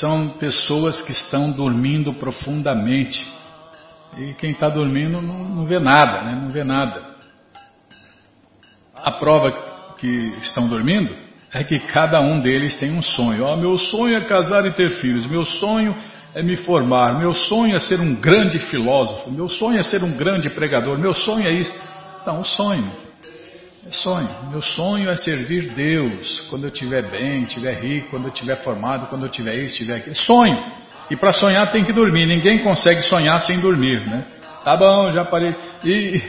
São pessoas que estão dormindo profundamente e quem está dormindo não, não, vê nada, né? não vê nada. A prova que estão dormindo é que cada um deles tem um sonho. Oh, meu sonho é casar e ter filhos. Meu sonho é me formar. Meu sonho é ser um grande filósofo. Meu sonho é ser um grande pregador. Meu sonho é isso. Então, o sonho. É sonho. Meu sonho é servir Deus quando eu estiver bem, estiver rico, quando eu estiver formado, quando eu estiver isso, estiver aquilo. Sonho. E para sonhar tem que dormir. Ninguém consegue sonhar sem dormir, né? Tá bom, já parei. E,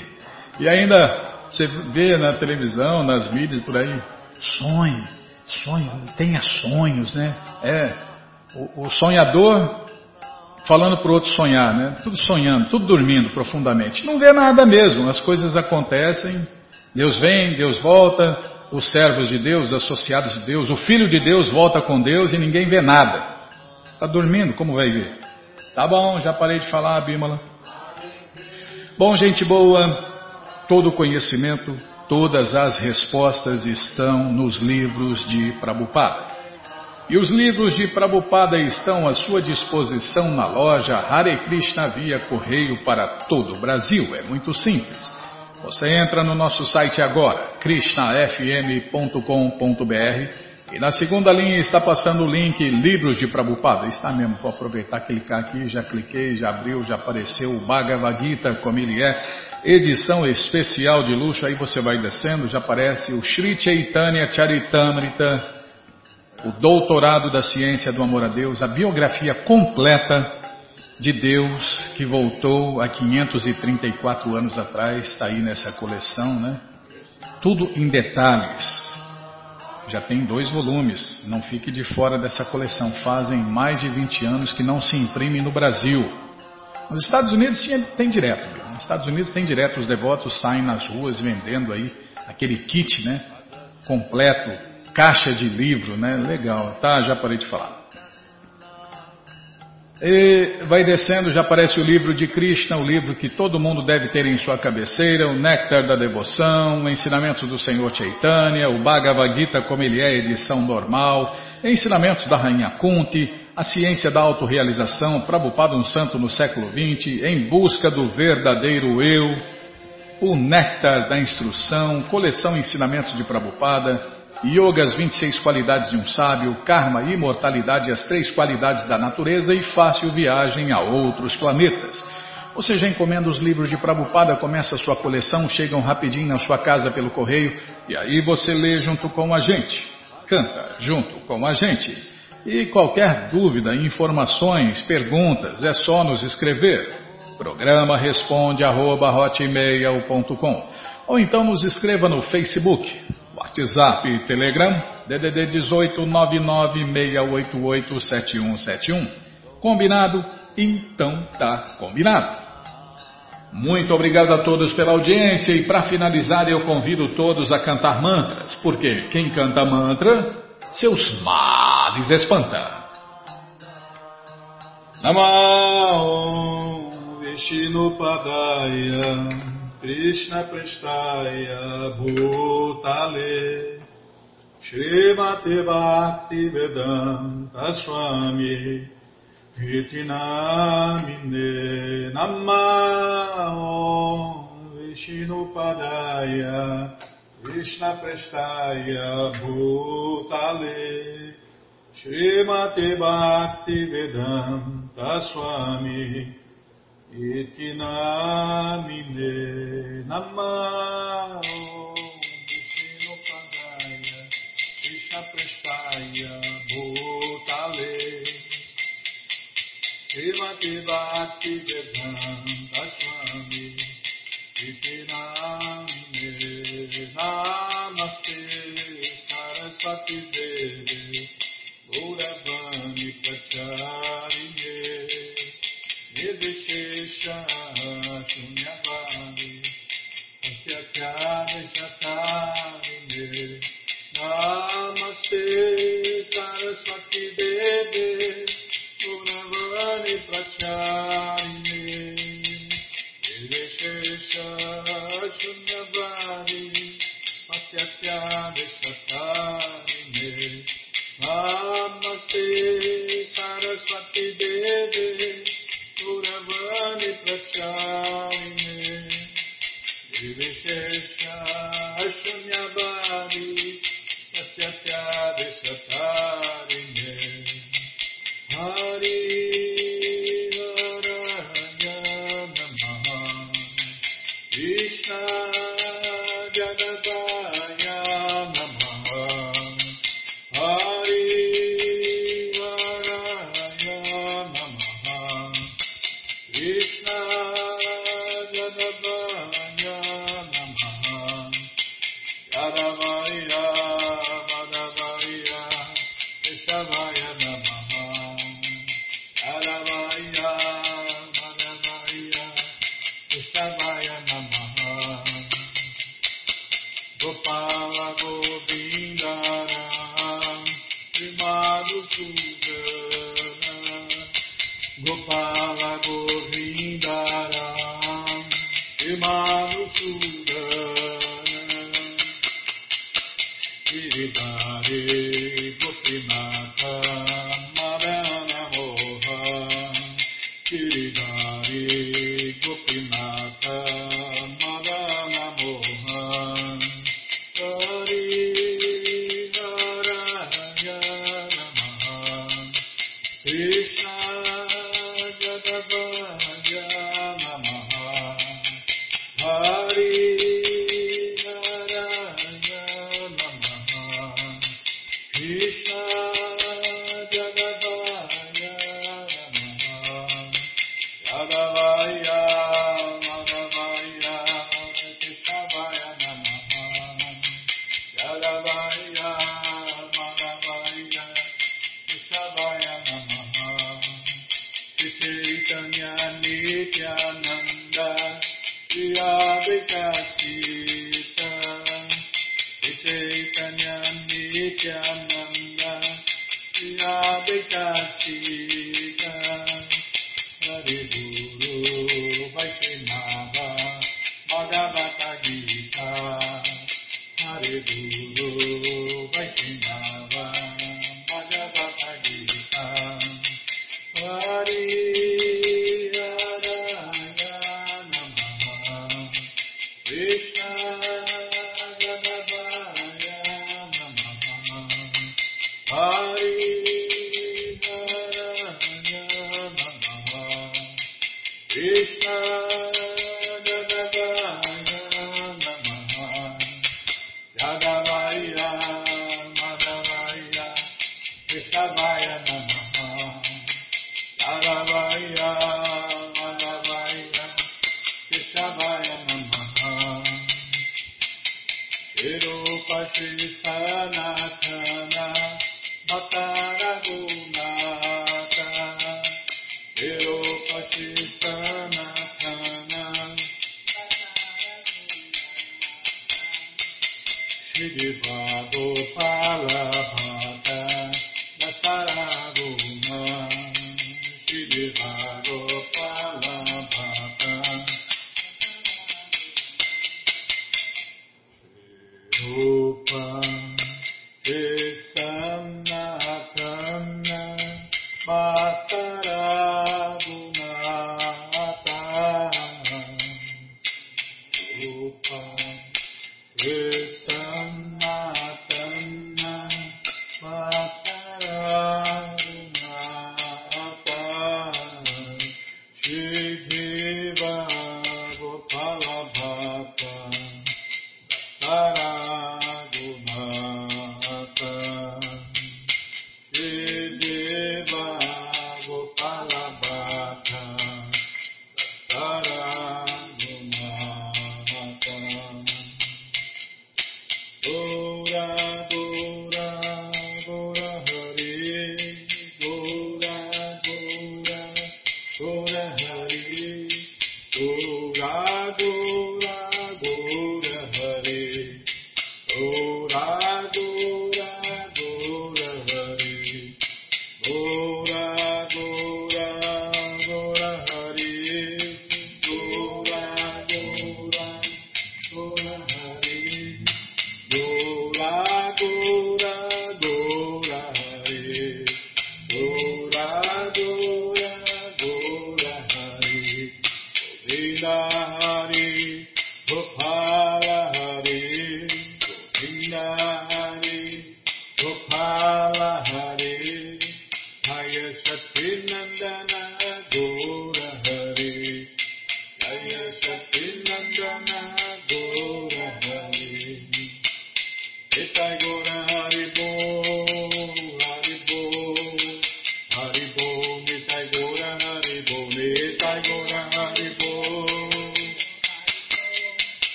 e ainda você vê na televisão, nas mídias por aí, sonhe, sonhe, tenha sonhos, né? É, o, o sonhador falando para o outro sonhar, né? Tudo sonhando, tudo dormindo profundamente. Não vê nada mesmo, as coisas acontecem, Deus vem, Deus volta, os servos de Deus, os associados de Deus, o Filho de Deus volta com Deus e ninguém vê nada. Está dormindo, como vai ver? Tá bom, já parei de falar, Bímola. Bom, gente boa, todo conhecimento, todas as respostas estão nos livros de Prabhupada. E os livros de Prabhupada estão à sua disposição na loja Hare Krishna via correio para todo o Brasil. É muito simples. Você entra no nosso site agora, krishnafm.com.br e na segunda linha está passando o link Livros de Prabhupada. Está mesmo, vou aproveitar, clicar aqui, já cliquei, já abriu, já apareceu o Bhagavad Gita como ele é edição especial de luxo, aí você vai descendo, já aparece o Sri Chaitanya Charitamrita, o doutorado da ciência do amor a Deus, a biografia completa de Deus que voltou há 534 anos atrás, está aí nessa coleção, né? Tudo em detalhes. Já tem dois volumes, não fique de fora dessa coleção. Fazem mais de 20 anos que não se imprime no Brasil. Nos Estados Unidos tem direto. Nos Estados Unidos tem direto, os devotos saem nas ruas vendendo aí aquele kit, né? Completo, caixa de livro, né? Legal, tá? Já parei de falar. E vai descendo, já aparece o livro de Krishna, o livro que todo mundo deve ter em sua cabeceira, o Néctar da Devoção, Ensinamentos do Senhor Chaitanya, o Bhagavad Gita como ele é, edição normal, Ensinamentos da Rainha Kunti, a ciência da autorrealização, Prabhupada um santo no século XX, em busca do verdadeiro eu, o néctar da instrução, coleção ensinamentos de Prabhupada, Yoga, as 26 qualidades de um sábio, Karma, imortalidade, as três qualidades da natureza e fácil viagem a outros planetas. Você já encomenda os livros de Prabhupada, começa a sua coleção, chegam rapidinho na sua casa pelo correio e aí você lê junto com a gente. Canta junto com a gente. E qualquer dúvida, informações, perguntas, é só nos escrever. Programa responde arroba, ou então nos escreva no Facebook, WhatsApp e Telegram DDD 18 996887171. Combinado? Então tá combinado. Muito obrigado a todos pela audiência e para finalizar eu convido todos a cantar mantras, porque quem canta mantra seus males espanta. Namah Vishnu Padaya Krishna Prestaya Bhutale Srimati Bhakti Vedanta Swami Hitinamine Namah Vishnu Padaya Krishna Prestaya Bhutale Srimati Bhakti Vedanta Swami Iti Namine Namah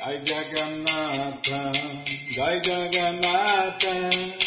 Jai Jagannatha, Jai Jagannatha.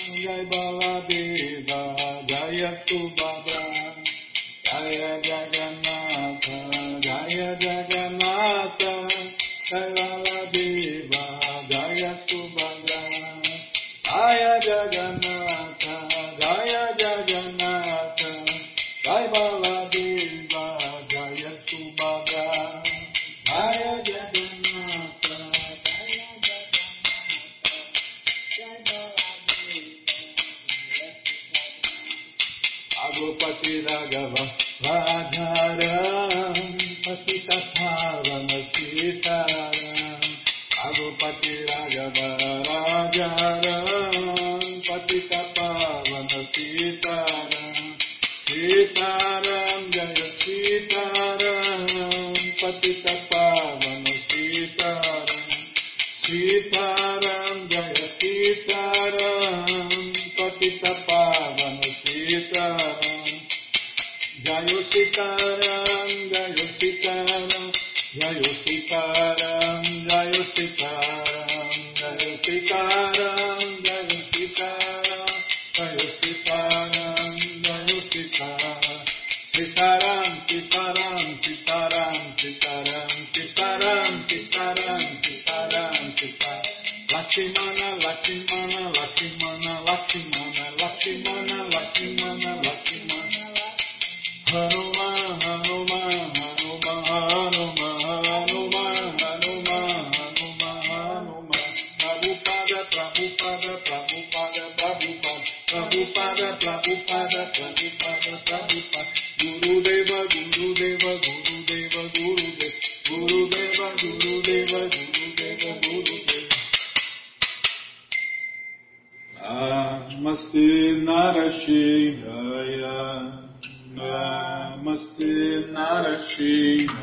Lakshmi Nishinha Jayo,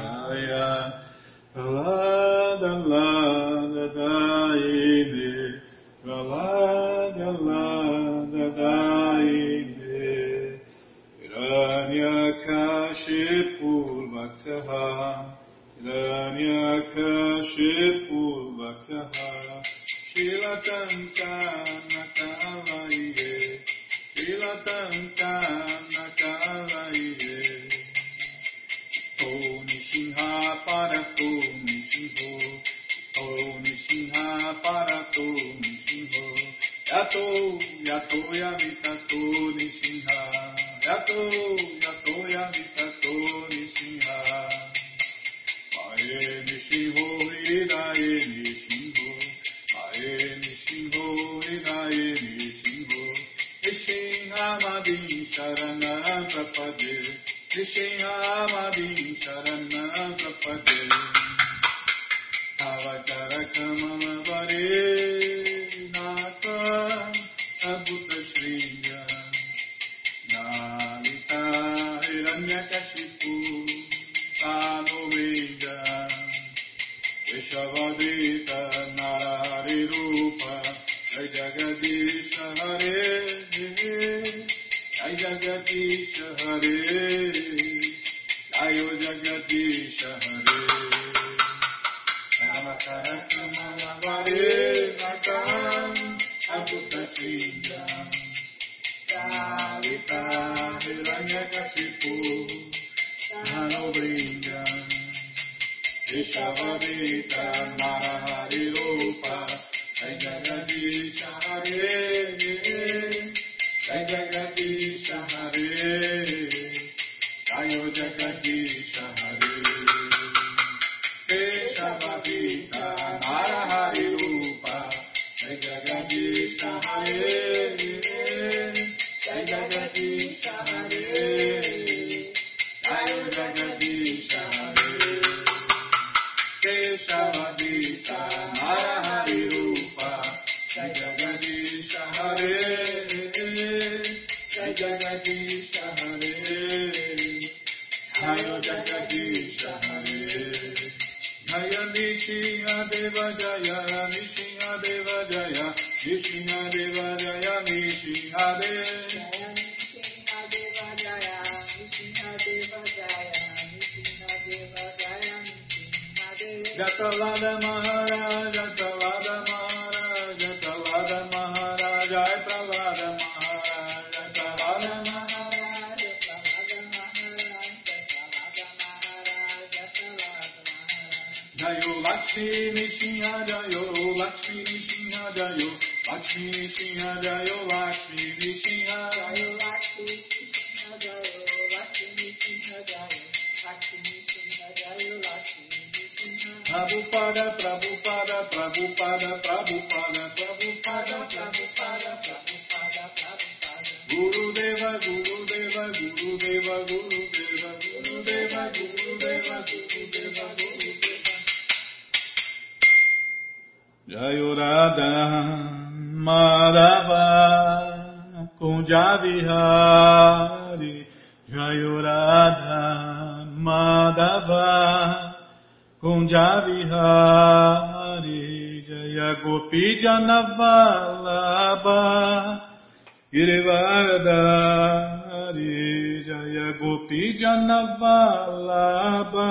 Girivardhari Jaya Gopi Janavalabha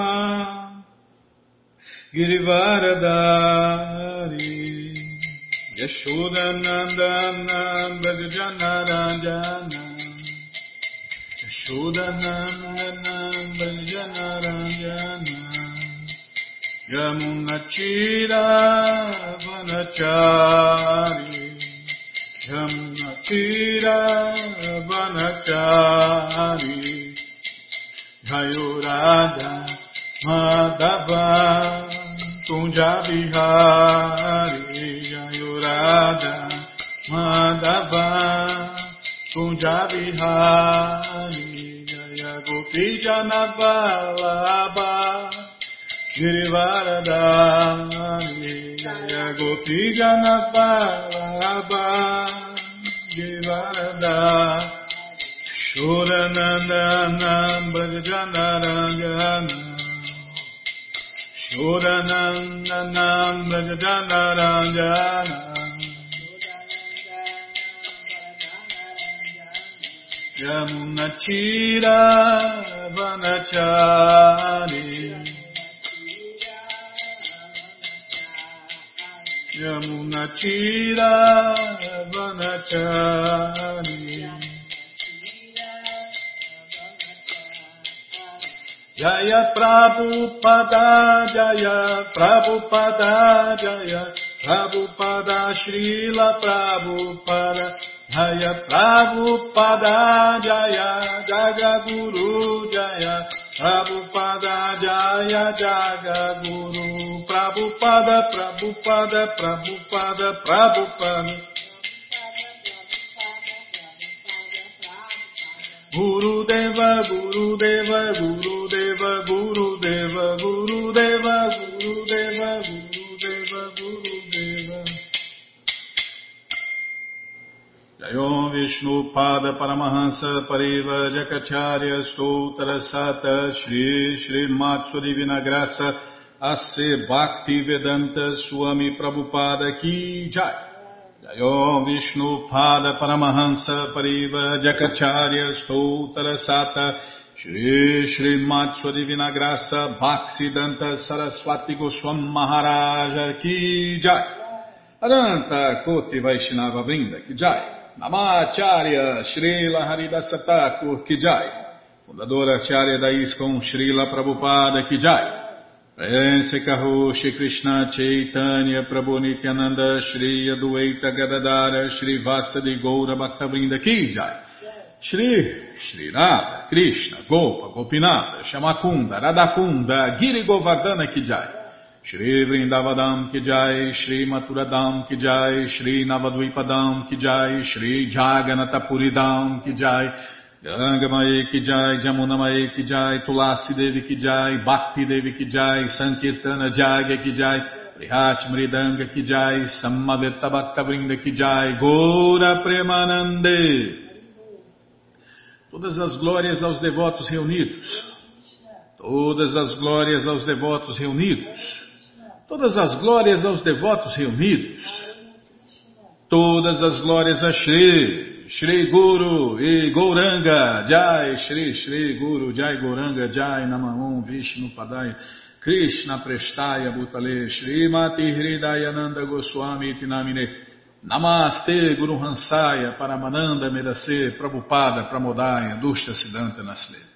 Girivardhari Yashodanandana Bhajanarajana Yashodanandana Bhajanarajana Yamunachira Vanachari. Yamunachira Shiravanachari Jayurada Madhava Punjabihari Jayurada Madhava Punjabihari Jaya Gopi Janabalaba Girivaradari Jaya Gopi Janabalaba Shuranandana Brajanarangana Shuranandana Brajanarangana Yamunachira Vanachari. Yamunachira Vanachari. Jaya Prabhupada Jaya Prabhupada Jaya Prabhupada Srila Prabhupada Jaya Prabhupada Jaya Jaga Guru Jaya Prabhupada Jaya Jaga Guru Prabhupada, Prabhupada, Prabhupada, Prabhupada. Guru Deva, Guru Deva, Guru Deva, Guru Deva, Guru Deva, Guru Deva, Guru Deva, Guru Deva. Jayom Vishnu Pada Paramahansa Pariva Jakacharya Stotra Sata Shri Shri Matsuri, Vina, Graça A.C. Bhakti Vedanta Swami Prabhupada Ki Jai Jayom Vishnu Pada Paramahansa Pariva Jakacharya Stoutra Sata Shri Shri Matsua Divina Graça Bhaksidanta Saraswati Goswam Maharaja Ki Jai Aranta Koti Vaishnava Brinda Ki Jai Namacharya Srila Haridasa Thakur Ki Jai Fundadora Acharya da ISKCON Prabhupada Ki Jai Prense Kaho Shri Krishna Chaitanya Prabhu Nityananda Shri Adueta Gadadara Shri Vasa de Goura Bhaktavinda Kijai Shri Shri Radha Krishna Gopa Gopinata Shamakunda Radakunda Giri Govardhana Kijai Shri Vrindavadam Kijai Shri Maturadam Kijai Shri Navadvipadam Kijai Shri Jagannathapuridam Kijai Ki Jai, Jamuna Mae Ki Jai, Tulasi Devi Ki Jai, Bhakti Devi Ki Jai, Sankirtana Jagya Ki Jai, Prihat Mridanga Ki Jai, Samaveta Bhakta Vrinda Ki Jai, Gora Premanande. Todas as glórias aos devotos reunidos. Todas as glórias aos devotos reunidos. Todas as glórias aos devotos reunidos. Todas as glórias a Shri. Shri Guru e Gouranga Jai, Shri Shri Guru Jai Gouranga Jai Namahum Vishnu Padaya Krishna Prestaya Bhutale Shri Mati Hridayananda Goswami Tinamine. Namaste Guru Hansaya Paramananda Medase Prabhupada Pramodaya Dushya Siddhanta Nasle